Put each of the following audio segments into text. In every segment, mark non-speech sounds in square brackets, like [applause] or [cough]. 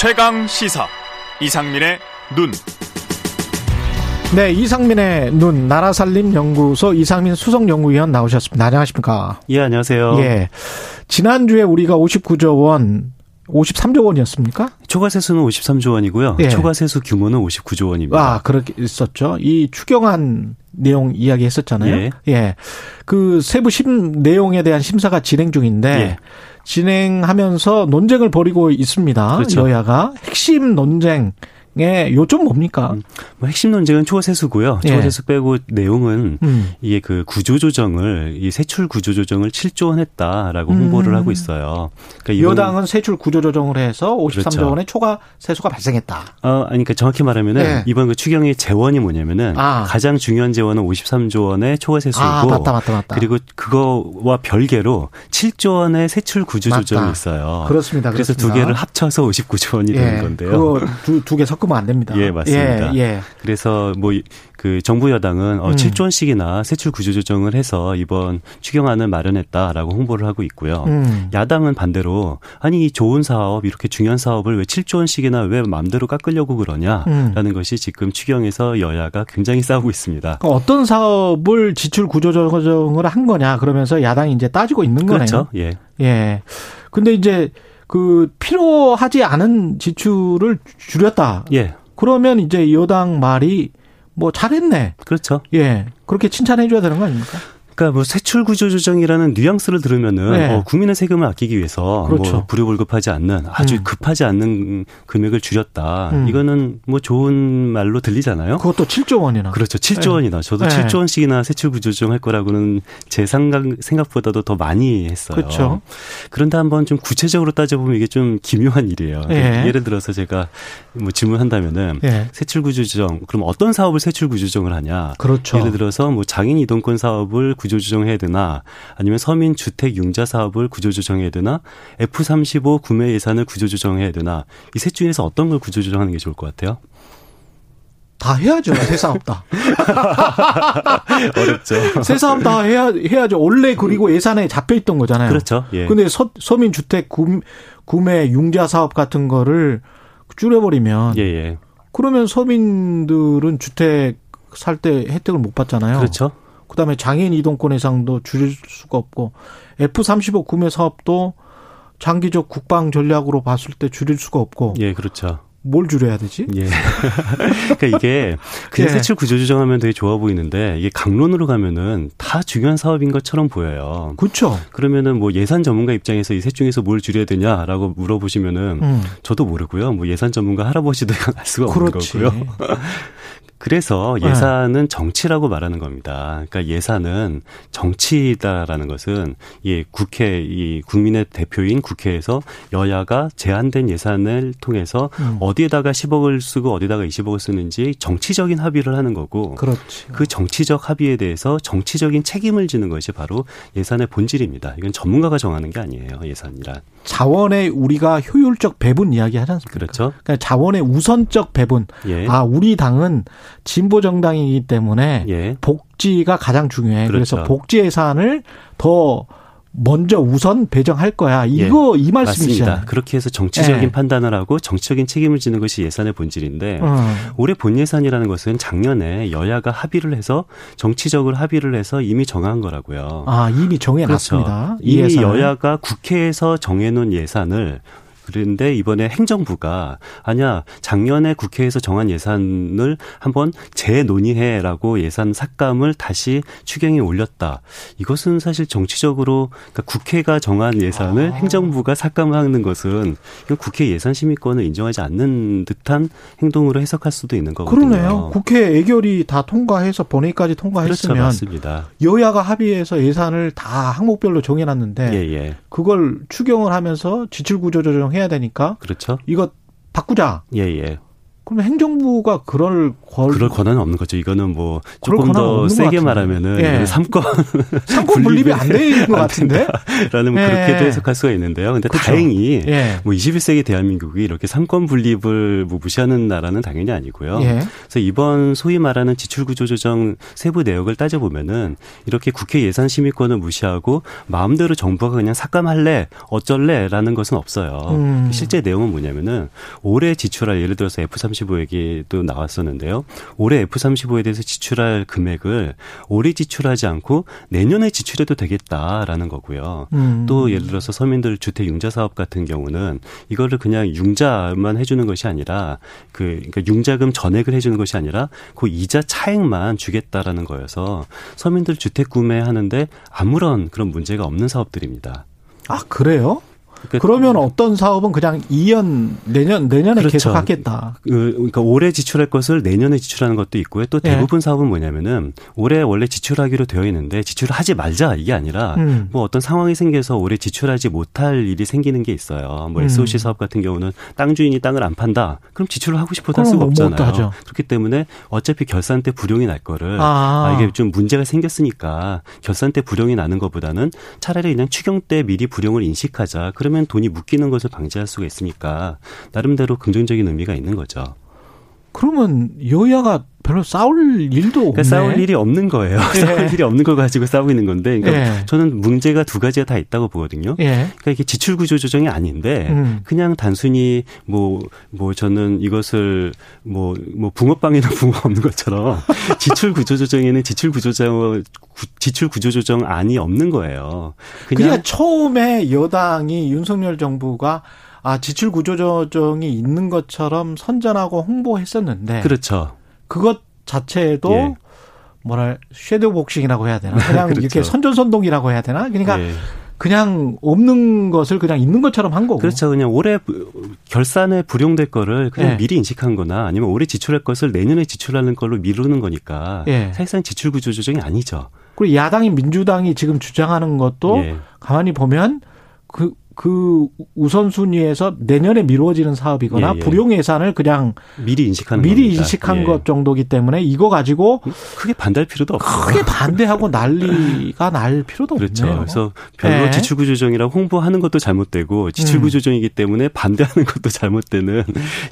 최강 시사 이상민의 눈. 네, 이상민의 눈 나라살림 연구소 이상민 수석 연구위원 나오셨습니다. 안녕하십니까? 예, 안녕하세요. 예. 지난주에 우리가 59조 원 53조 원이었습니까? 초과세수는 53조 원이고요. 예. 초과세수 규모는 59조 원입니다. 아, 그렇게 있었죠. 이 추경안 내용 이야기 했었잖아요. 예. 예. 그 세부 심 내용에 대한 심사가 진행 중인데 예. 진행하면서 논쟁을 벌이고 있습니다. 그렇죠. 여야가 핵심 논쟁 의 요점 뭡니까? 음, 뭐 핵심 논쟁은 초과세수고요. 예. 초과세수 빼고 내용은 음. 이게 그 구조조정을 이 세출 구조조정을 7조 원 했다라고 음. 홍보를 하고 있어요. 그러니까 여당은 세출 구조조정을 해서 53조 그렇죠. 원의 초과세수가 발생했다. 어, 아니 그러니까 정확히 말하면은 예. 이번 그 추경의 재원이 뭐냐면은 아. 가장 중요한 재원은 53조 원의 초과세수이고 아, 맞다, 맞다, 맞다. 그리고 그거와 별개로 7조 원의 세출 구조조정이 있어요. 그렇습니다. 그래서 그렇습니다. 두 개를 합쳐서 59조 원이 예. 되는 건데요. 그거 두개 섞으 면 안 됩니다. 예, 맞습니다. 예, 예. 그래서 뭐 그 정부 여당은 어, 음. 7조 원씩이나 세출 구조 조정을 해서 이번 추경안을 마련했다라고 홍보를 하고 있고요. 음. 야당은 반대로 아니 이 좋은 사업 이렇게 중요한 사업을 왜 7조 원씩이나 왜 마음대로 깎으려고 그러냐라는 음. 것이 지금 추경에서 여야가 굉장히 싸우고 있습니다. 그러니까 어떤 사업을 지출 구조 조정을 한 거냐 그러면서 야당이 이제 따지고 있는 거네요. 그렇죠. 예. 예. 근데 이제 그 필요하지 않은 지출을 줄였다. 예. 그러면 이제 여당 말이 뭐 잘했네. 그렇죠. 예. 그렇게 칭찬해 줘야 되는 거 아닙니까? 그러니까 뭐 세출 구조 조정이라는 뉘앙스를 들으면은 네. 어, 국민의 세금을 아끼기 위해서 뭐 그렇죠. 뭐 불효불급하지 않는 아주 음. 급하지 않는 금액을 줄였다. 음. 이거는 뭐 좋은 말로 들리잖아요. 그것도 7조 원이나. 그렇죠. 7조 네. 원이나. 저도 네. 7조 원씩이나 세출 구조 조정할 거라고는 제 생각 생각보다도 더 많이 했어요. 그렇죠. 그런데 한번 좀 구체적으로 따져보면 이게 좀 기묘한 일이에요. 네. 예를 들어서 제가 뭐 질문한다면은 네. 세출 구조 조정 그럼 어떤 사업을 세출 구조 조정을 하냐? 그렇죠. 예를 들어서 뭐 장인 이동권 사업을 구 조조정해야 되나 아니면 서민 주택 융자 사업을 구조조정해야 되나 F35 구매 예산을 구조조정해야 되나 이 셋 중에서 어떤 걸 구조조정하는 게 좋을 것 같아요? 다 해야죠. 새 사업 다. [laughs] 어렵죠. 새 사업 다 해야, 해야죠. 원래 그리고 예산에 잡혀 있던 거잖아요. 그렇죠. 예. 근데 서, 서민 주택 구매, 구매 융자 사업 같은 거를 줄여버리면. 예, 예. 그러면 서민들은 주택 살 때 혜택을 못 받잖아요. 그렇죠. 그다음에 장애인 이동권 해상도 줄일 수가 없고 F35 구매 사업도 장기적 국방 전략으로 봤을 때 줄일 수가 없고. 예, 그렇죠. 뭘 줄여야 되지? 예. [laughs] 그러니까 이게 그냥 예. 세출 구조 조정하면 되게 좋아 보이는데 이게 강론으로 가면은 다 중요한 사업인 것처럼 보여요. 그렇죠. 그러면은 뭐 예산 전문가 입장에서 이 셋 중에서 뭘 줄여야 되냐라고 물어보시면은 음. 저도 모르고요. 뭐 예산 전문가 할아버지도 [laughs] 알 수가 없는 그렇지. 거고요. [laughs] 그래서 네. 예산은 네. 정치라고 말하는 겁니다. 그러니까 예산은 정치다라는 것은 이 국회 이 국민의 대표인 국회에서 여야가 제한된 예산을 통해서 음. 어디에다가 10억을 쓰고 어디다가 20억을 쓰는지 정치적인 합의를 하는 거고 그렇지. 그 정치적 합의에 대해서 정치적인 책임을 지는 것이 바로 예산의 본질입니다. 이건 전문가가 정하는 게 아니에요. 예산이란. 자원의 우리가 효율적 배분 이야기 하지 않습니까? 그렇죠. 그러니까 자원의 우선적 배분. 예. 아, 우리 당은 진보 정당이기 때문에 예. 복지가 가장 중요해. 그렇죠. 그래서 복지 예산을 더 먼저 우선 배정할 거야. 이거 예, 이 말씀이시죠. 그렇게 해서 정치적인 예. 판단을 하고 정치적인 책임을 지는 것이 예산의 본질인데 어. 올해 본 예산이라는 것은 작년에 여야가 합의를 해서 정치적으로 합의를 해서 이미 정한 거라고요. 아 이미 정해놨습니다. 그렇죠. 이미 여야가 국회에서 정해놓은 예산을 그런데 이번에 행정부가 아니야 작년에 국회에서 정한 예산을 한번 재논의해라고 예산 삭감을 다시 추경에 올렸다. 이것은 사실 정치적으로 그러니까 국회가 정한 예산을 아. 행정부가 삭감하는 것은 국회 예산 심의권을 인정하지 않는 듯한 행동으로 해석할 수도 있는 거거든요. 그러네요. 국회 애결이 다 통과해서 본회의까지 통과했으면 그렇죠, 맞습니다. 여야가 합의해서 예산을 다 항목별로 정해놨는데 예, 예. 그걸 추경을 하면서 지출구조 조정 해야 되니까 그렇죠. 이거 바꾸자. 예, 예. 그럼 행정부가 그럴 권 그럴 권한은 없는 거죠. 이거는 뭐 조금 더 세게 말하면은 예. 삼권 [laughs] 삼권 분립이 안돼 있는 것 같은데. 라는 뭐 예. 그렇게도 해석할 수가 있는데요. 근데 그렇죠. 다행히 예. 뭐 21세기 대한민국이 이렇게 삼권 분립을 뭐 무시하는 나라는 당연히 아니고요. 예. 그래서 이번 소위 말하는 지출구조 조정 세부 내역을 따져 보면은 이렇게 국회 예산 심의권을 무시하고 마음대로 정부가 그냥 삭감할래 어쩔래라는 것은 없어요. 음. 실제 내용은 뭐냐면은 올해 지출할 예를 들어서 F30 F35 얘기도 나왔었는데요. 올해 F35에 대해서 지출할 금액을 올해 지출하지 않고 내년에 지출해도 되겠다라는 거고요. 음. 또 예를 들어서 서민들 주택 융자 사업 같은 경우는 이거를 그냥 융자만 해주는 것이 아니라 그 그러니까 융자금 전액을 해주는 것이 아니라 그 이자 차액만 주겠다라는 거여서 서민들 주택 구매하는데 아무런 그런 문제가 없는 사업들입니다. 아 그래요? 그러니까 그러면 어떤 사업은 그냥 2년 내년 내년에 그렇죠. 계속 하겠다. 그, 그러니까 올해 지출할 것을 내년에 지출하는 것도 있고요. 또 예. 대부분 네. 사업은 뭐냐면은 올해 원래 지출하기로 되어 있는데 지출을 하지 말자 이게 아니라 음. 뭐 어떤 상황이 생겨서 올해 지출하지 못할 일이 생기는 게 있어요. 뭐 SOC 음. 사업 같은 경우는 땅 주인이 땅을 안 판다. 그럼 지출을 하고 싶어도 할 수가 없잖아요. 그렇기 때문에 어차피 결산 때 불용이 날 거를 아. 아, 이게 좀 문제가 생겼으니까 결산 때 불용이 나는 것보다는 차라리 그냥 추경 때 미리 불용을 인식하자. 그 러면 돈이 묶이는 것을 방지할 수가 있으니까 나름대로 긍정적인 의미가 있는 거죠. 그러면 여야가 별로 싸울 일도 그러니까 싸울 일이 없는 거예요. [laughs] 예. 싸울 일이 없는 걸 가지고 싸우고 있는 건데, 그러니까 예. 저는 문제가 두 가지가 다 있다고 보거든요. 예. 그러니까 이게 지출 구조 조정이 아닌데 음. 그냥 단순히 뭐뭐 뭐 저는 이것을 뭐뭐 뭐 붕어빵이나 [laughs] 붕어 없는 것처럼 지출 구조 조정에는 지출 구조 조정 지출 구조 조정 안이 없는 거예요. 그냥 그러니까 처음에 여당이 윤석열 정부가 아 지출 구조 조정이 있는 것처럼 선전하고 홍보했었는데 그렇죠. 그것 자체도 예. 뭐랄 쉐도우 복싱이라고 해야 되나? 그냥 [laughs] 그렇죠. 이렇게 선전선동이라고 해야 되나? 그러니까 예. 그냥 없는 것을 그냥 있는 것처럼 한 거고. 그렇죠. 그냥 올해 결산에 불용될 거를 그냥 예. 미리 인식한 거나 아니면 올해 지출할 것을 내년에 지출하는 걸로 미루는 거니까 예. 사실상 지출 구조 조정이 아니죠. 그리고 야당인 민주당이 지금 주장하는 것도 예. 가만히 보면 그 그 우선순위에서 내년에 미루어지는 사업이거나 예, 예. 불용 예산을 그냥 미리 인식하는 미리 겁니다. 인식한 예. 것 정도기 때문에 이거 가지고 크게 반대할 필요도 없고 크게 반대하고 난리가 날 필요도 그렇죠. 없네요. 그래서 별로 예. 지출구 조정이라고 홍보하는 것도 잘못되고 지출구조정이기 때문에 반대하는 것도 잘못되는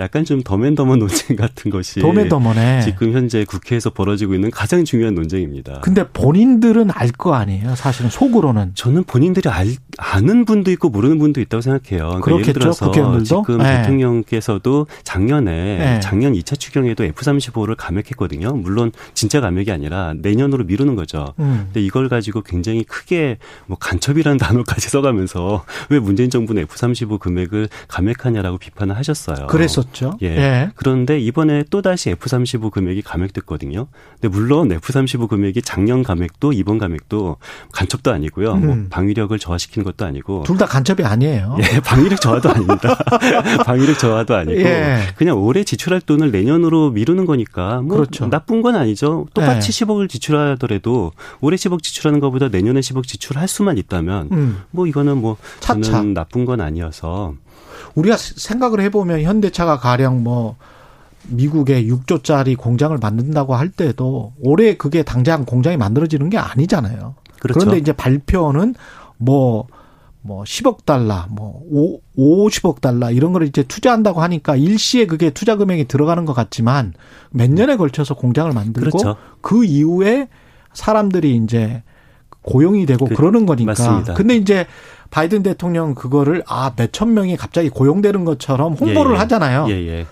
약간 좀 더맨더먼 논쟁 같은 것이 더맨더먼에 지금 현재 국회에서 벌어지고 있는 가장 중요한 논쟁입니다. 근데 본인들은 알 거 아니에요. 사실은 속으로는 저는 본인들이 알, 아는 분도 있고 모르는 모르는 분도 있다고 생각해요. 그러니까 예를 들어서 국회의원들도? 지금 네. 대통령께서도 작년에 네. 작년 2차 추경에도 F35를 감액했거든요. 물론 진짜 감액이 아니라 내년으로 미루는 거죠. 음. 근데 이걸 가지고 굉장히 크게 뭐 간첩이라는 [laughs] 단어까지 써가면서 왜 문재인 정부는 F35 금액을 감액하냐라고 비판을 하셨어요. 그랬었죠. 예. 예. 그런데 이번에 또 다시 F35 금액이 감액됐거든요. 근데 물론 F35 금액이 작년 감액도 이번 감액도 간첩도 아니고요. 뭐 음. 뭐 방위력을 저하시키는 것도 아니고 둘 다 간첩이 방위력이 아니에요. 예, 방위력 저하도 아닙니다. [laughs] 방위력 저하도 아니고 예. 그냥 올해 지출할 돈을 내년으로 미루는 거니까 뭐 그렇죠. 나쁜 건 아니죠. 똑같이 예. 10억을 지출하더라도 올해 10억 지출하는 것보다 내년에 10억 지출할 수만 있다면 음. 뭐 이거는 뭐 차차. 저는 나쁜 건 아니어서 우리가 생각을 해보면 현대차가 가령 뭐 미국에 6조짜리 공장을 만든다고 할 때도 올해 그게 당장 공장이 만들어지는 게 아니잖아요. 그렇죠. 그런데 이제 발표는 뭐 뭐 10억 달러, 뭐 5, 50억 달러 이런 거를 이제 투자한다고 하니까 일시에 그게 투자 금액이 들어가는 것 같지만 몇 년에 걸쳐서 공장을 만들고 그렇죠. 그 이후에 사람들이 이제 고용이 되고 그, 러는 거니까. 맞습니다. 근데 이제 바이든 대통령 그거를 아 몇천 명이 갑자기 고용되는 것처럼 홍보를 예, 예. 하잖아요. 예, 예.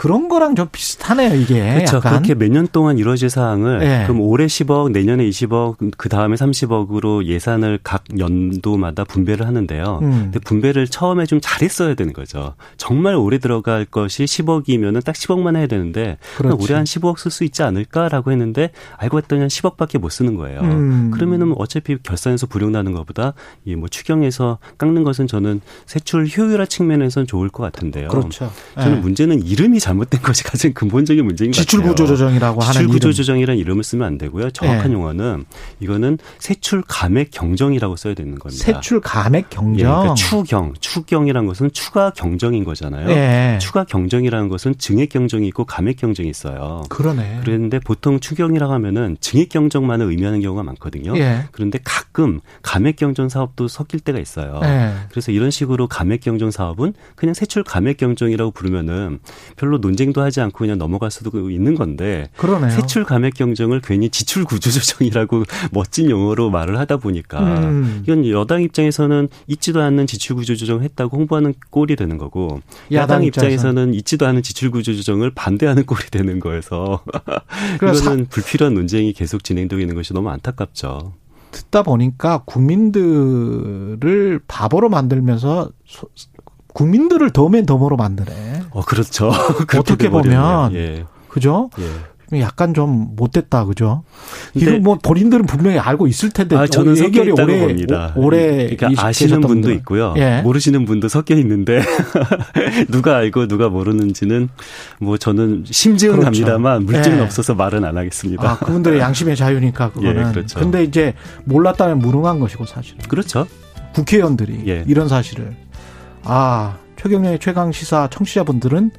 그런 거랑 좀 비슷하네요, 이게. 그렇죠. 약간. 그렇게 몇 년 동안 이루어질 사항을 네. 그럼 올해 10억, 내년에 20억, 그 다음에 30억으로 예산을 각 연도마다 분배를 하는데요. 음. 근데 분배를 처음에 좀 잘했어야 되는 거죠. 정말 오래 들어갈 것이 10억이면은 딱 10억만 해야 되는데 올해 한 15억 쓸 수 있지 않을까라고 했는데 알고 봤더니 한 10억밖에 못 쓰는 거예요. 음. 그러면은 어차피 결산에서 불용 나는 것보다 이 뭐 추경에서 깎는 것은 저는 세출 효율화 측면에서는 좋을 것 같은데요. 그렇죠. 저는 네. 문제는 이름이 잘 잘못된 것이 가장 근본적인 문제인 것 같아요. 지출구조 조정이라고 하는 지출구조조정이라는 이름을 쓰면 안 되고요. 정확한 네. 용어는 이거는 세출 감액 경정이라고 써야 되는 겁니다. 세출 감액 경정. 예, 그러니까 추경, 추경이라는 것은 추가 경정인 거잖아요. 네. 추가 경정이라는 것은 증액 경정이 있고 감액 경정이 있어요. 그러네. 그런데 보통 추경이라고 하면은 증액 경정만을 의미하는 경우가 많거든요. 네. 그런데 가끔 감액 경정 사업도 섞일 때가 있어요. 네. 그래서 이런 식으로 감액 경정 사업은 그냥 세출 감액 경정이라고 부르면은 별로 논쟁도 하지 않고 그냥 넘어갈 수도 있는 건데 그러네요. 세출 감액 경정을 괜히 지출 구조 조정이라고 [laughs] 멋진 용어로 말을 하다 보니까 음. 이건 여당 입장에서는 있지도 않는 지출 구조 조정을 했다고 홍보하는 꼴이 되는 거고 야당, 입장에서는 있지도 않은 지출 구조 조정을 반대하는 꼴이 되는 거여서 [laughs] 이거는 불필요한 논쟁이 계속 진행되고 있는 것이 너무 안타깝죠. 듣다 보니까 국민들을 바보로 만들면서 국민들을 더맨 더머로 만드네. 어, 그렇죠. [laughs] 어떻게 보면. 예. 그죠? 예. 약간 좀 못됐다, 그죠? 이거 뭐 본인들은 분명히 알고 있을 텐데. 아, 저는 섞여 있다고 오래, 봅니다. 올해 그러니까 아시는 분도 분들은. 있고요. 예. 모르시는 분도 섞여 있는데 [laughs] 누가 알고 누가 모르는지는 뭐 저는 심증은 그렇죠. 합니다만 물증은 예. 없어서 말은 안 하겠습니다. 아, 그분들의 [laughs] 양심의 자유니까 그거는. 예, 그렇죠. 근데 이제 몰랐다면 무능한 것이고 사실은. 그렇죠. 국회의원들이 예. 이런 사실을 아, 최경련의 최강 시사 청취자분들은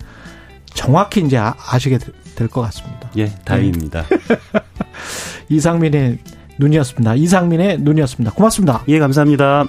정확히 이제 아, 시게 될 것 같습니다. 예, 다행입니다. 네. [laughs] 이상민의 눈이었습니다. 이상민의 눈이었습니다. 고맙습니다. 예, 감사합니다.